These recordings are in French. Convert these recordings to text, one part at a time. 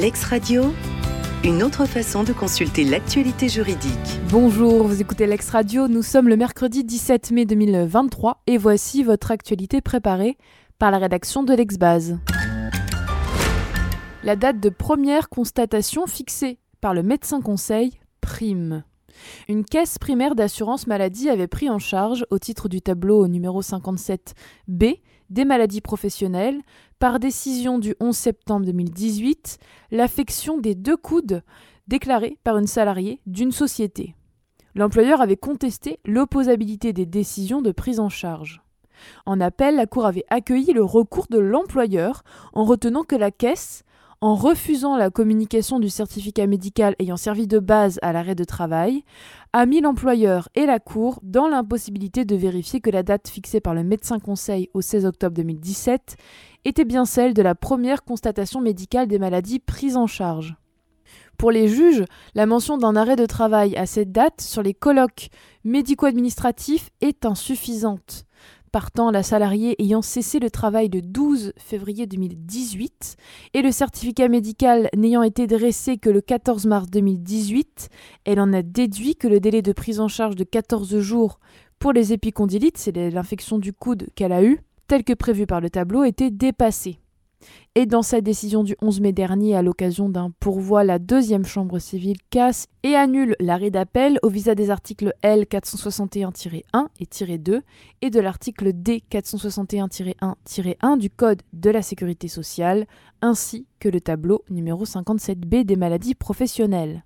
Lex Radio, une autre façon de consulter l'actualité juridique. Bonjour, vous écoutez Lex Radio, nous sommes le mercredi 17 mai 2023 et voici votre actualité préparée par la rédaction de l'Exbase. La date de première constatation fixée par le médecin conseil prime. Une caisse primaire d'assurance maladie avait pris en charge, au titre du tableau numéro 57B, des maladies professionnelles, par décision du 11 septembre 2018, l'affection des deux coudes déclarée par une salariée d'une société. L'employeur avait contesté l'opposabilité des décisions de prise en charge. En appel, la Cour avait accueilli le recours de l'employeur en retenant que la caisse en refusant la communication du certificat médical ayant servi de base à l'arrêt de travail, a mis l'employeur et la Cour dans l'impossibilité de vérifier que la date fixée par le médecin conseil au 16 octobre 2017 était bien celle de la première constatation médicale des maladies prises en charge. Pour les juges, la mention d'un arrêt de travail à cette date sur les colloques médico-administratifs est insuffisante partant la salariée ayant cessé le travail le 12 février 2018 et le certificat médical n'ayant été dressé que le 14 mars 2018, elle en a déduit que le délai de prise en charge de 14 jours pour les épicondylites, c'est l'infection du coude qu'elle a eue, tel que prévu par le tableau, était dépassé. Et dans sa décision du 11 mai dernier, à l'occasion d'un pourvoi, la deuxième chambre civile casse et annule l'arrêt d'appel au visa des articles L 461-1 et 2 et de l'article D 461-1-1 du Code de la sécurité sociale, ainsi que le tableau numéro 57B des maladies professionnelles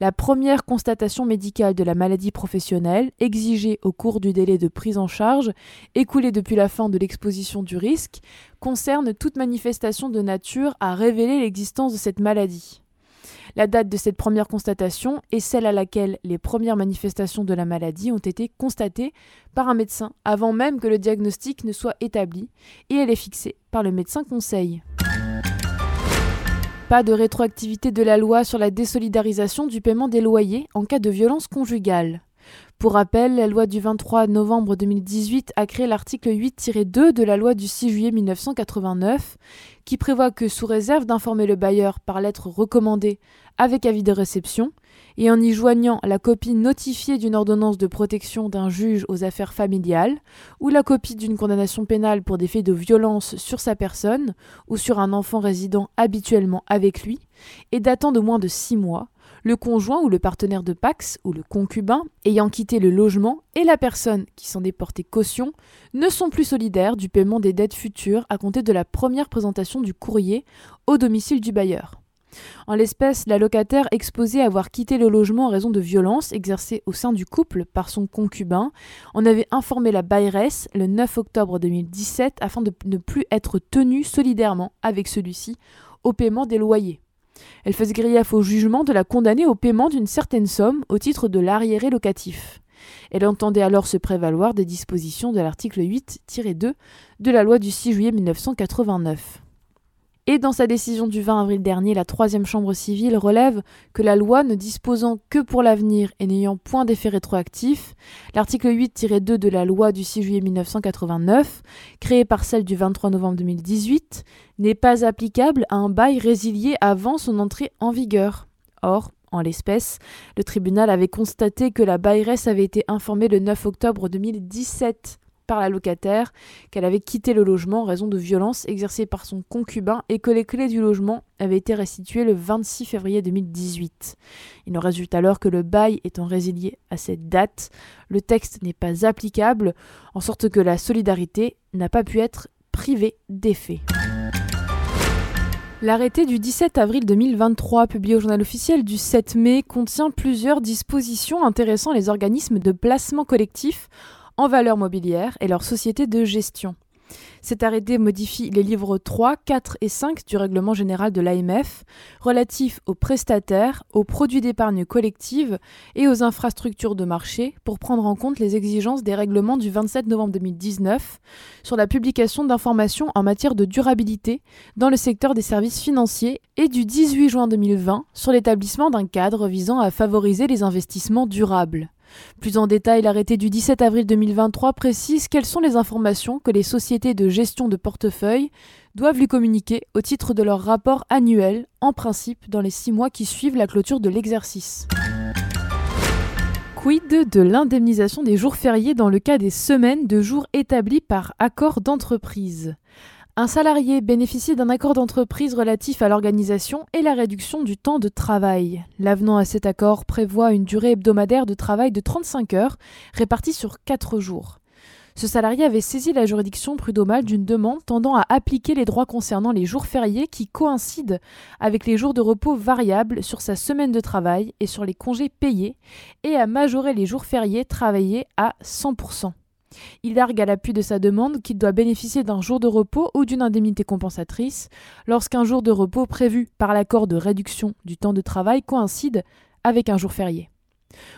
la première constatation médicale de la maladie professionnelle exigée au cours du délai de prise en charge, écoulé depuis la fin de l'exposition du risque, concerne toute manifestation de nature à révéler l'existence de cette maladie. La date de cette première constatation est celle à laquelle les premières manifestations de la maladie ont été constatées par un médecin avant même que le diagnostic ne soit établi, et elle est fixée par le médecin conseil. Pas de rétroactivité de la loi sur la désolidarisation du paiement des loyers en cas de violence conjugale. Pour rappel, la loi du 23 novembre 2018 a créé l'article 8-2 de la loi du 6 juillet 1989 qui prévoit que sous réserve d'informer le bailleur par lettre recommandée avec avis de réception, et en y joignant la copie notifiée d'une ordonnance de protection d'un juge aux affaires familiales, ou la copie d'une condamnation pénale pour des faits de violence sur sa personne ou sur un enfant résidant habituellement avec lui, et datant de moins de six mois, le conjoint ou le partenaire de Pax ou le concubin ayant quitté le logement et la personne qui s'en est portée caution ne sont plus solidaires du paiement des dettes futures à compter de la première présentation du courrier au domicile du bailleur. En l'espèce, la locataire exposée à avoir quitté le logement en raison de violences exercées au sein du couple par son concubin en avait informé la bailleresse le 9 octobre 2017 afin de ne plus être tenue solidairement avec celui-ci au paiement des loyers. Elle faisait grief au jugement de la condamner au paiement d'une certaine somme au titre de l'arriéré locatif. Elle entendait alors se prévaloir des dispositions de l'article 8-2 de la loi du 6 juillet 1989. Et dans sa décision du 20 avril dernier, la troisième chambre civile relève que la loi ne disposant que pour l'avenir et n'ayant point d'effet rétroactif, l'article 8-2 de la loi du 6 juillet 1989, créée par celle du 23 novembre 2018, n'est pas applicable à un bail résilié avant son entrée en vigueur. Or, en l'espèce, le tribunal avait constaté que la bailleresse avait été informée le 9 octobre 2017 par la locataire qu'elle avait quitté le logement en raison de violences exercées par son concubin et que les clés du logement avaient été restituées le 26 février 2018. Il en résulte alors que le bail étant résilié à cette date, le texte n'est pas applicable, en sorte que la solidarité n'a pas pu être privée d'effet. L'arrêté du 17 avril 2023, publié au journal officiel du 7 mai, contient plusieurs dispositions intéressant les organismes de placement collectif en valeur mobilière et leur société de gestion. Cet arrêté modifie les livres 3, 4 et 5 du règlement général de l'AMF relatifs aux prestataires, aux produits d'épargne collective et aux infrastructures de marché pour prendre en compte les exigences des règlements du 27 novembre 2019 sur la publication d'informations en matière de durabilité dans le secteur des services financiers et du 18 juin 2020 sur l'établissement d'un cadre visant à favoriser les investissements durables. Plus en détail, l'arrêté du 17 avril 2023 précise quelles sont les informations que les sociétés de gestion de portefeuille doivent lui communiquer au titre de leur rapport annuel, en principe dans les six mois qui suivent la clôture de l'exercice. Quid de l'indemnisation des jours fériés dans le cas des semaines de jours établis par accord d'entreprise? Un salarié bénéficie d'un accord d'entreprise relatif à l'organisation et la réduction du temps de travail. L'avenant à cet accord prévoit une durée hebdomadaire de travail de 35 heures, répartie sur 4 jours. Ce salarié avait saisi la juridiction prud'homale d'une demande tendant à appliquer les droits concernant les jours fériés qui coïncident avec les jours de repos variables sur sa semaine de travail et sur les congés payés, et à majorer les jours fériés travaillés à 100%. Il argue à l'appui de sa demande qu'il doit bénéficier d'un jour de repos ou d'une indemnité compensatrice lorsqu'un jour de repos prévu par l'accord de réduction du temps de travail coïncide avec un jour férié.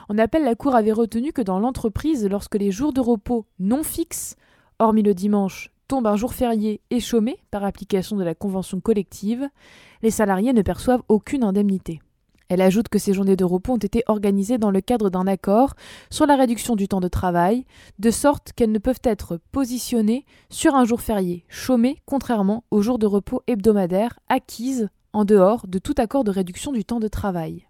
En appel, la Cour avait retenu que dans l'entreprise, lorsque les jours de repos non fixes, hormis le dimanche, tombent un jour férié et chômé par application de la convention collective, les salariés ne perçoivent aucune indemnité. Elle ajoute que ces journées de repos ont été organisées dans le cadre d'un accord sur la réduction du temps de travail, de sorte qu'elles ne peuvent être positionnées sur un jour férié chômé, contrairement aux jours de repos hebdomadaires acquises en dehors de tout accord de réduction du temps de travail.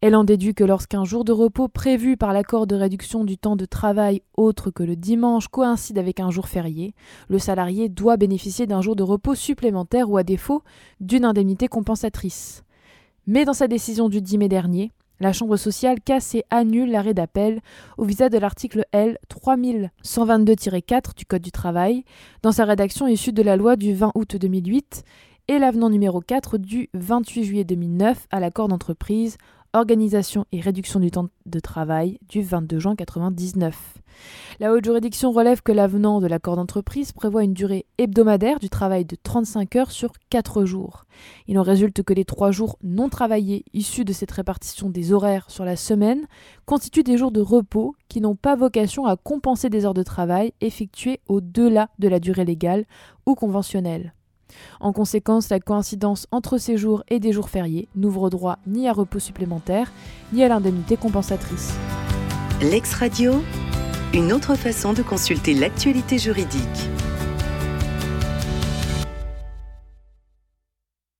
Elle en déduit que lorsqu'un jour de repos prévu par l'accord de réduction du temps de travail autre que le dimanche coïncide avec un jour férié, le salarié doit bénéficier d'un jour de repos supplémentaire ou à défaut d'une indemnité compensatrice. Mais dans sa décision du 10 mai dernier, la Chambre sociale casse et annule l'arrêt d'appel au visa de l'article L 3122-4 du Code du travail, dans sa rédaction issue de la loi du 20 août 2008 et l'avenant numéro 4 du 28 juillet 2009 à l'accord d'entreprise Organisation et réduction du temps de travail du 22 juin 1999. La haute juridiction relève que l'avenant de l'accord d'entreprise prévoit une durée hebdomadaire du travail de 35 heures sur 4 jours. Il en résulte que les 3 jours non travaillés issus de cette répartition des horaires sur la semaine constituent des jours de repos qui n'ont pas vocation à compenser des heures de travail effectuées au-delà de la durée légale ou conventionnelle. En conséquence, la coïncidence entre ces jours et des jours fériés n'ouvre droit ni à repos supplémentaire, ni à l'indemnité compensatrice. L'ex-radio, une autre façon de consulter l'actualité juridique.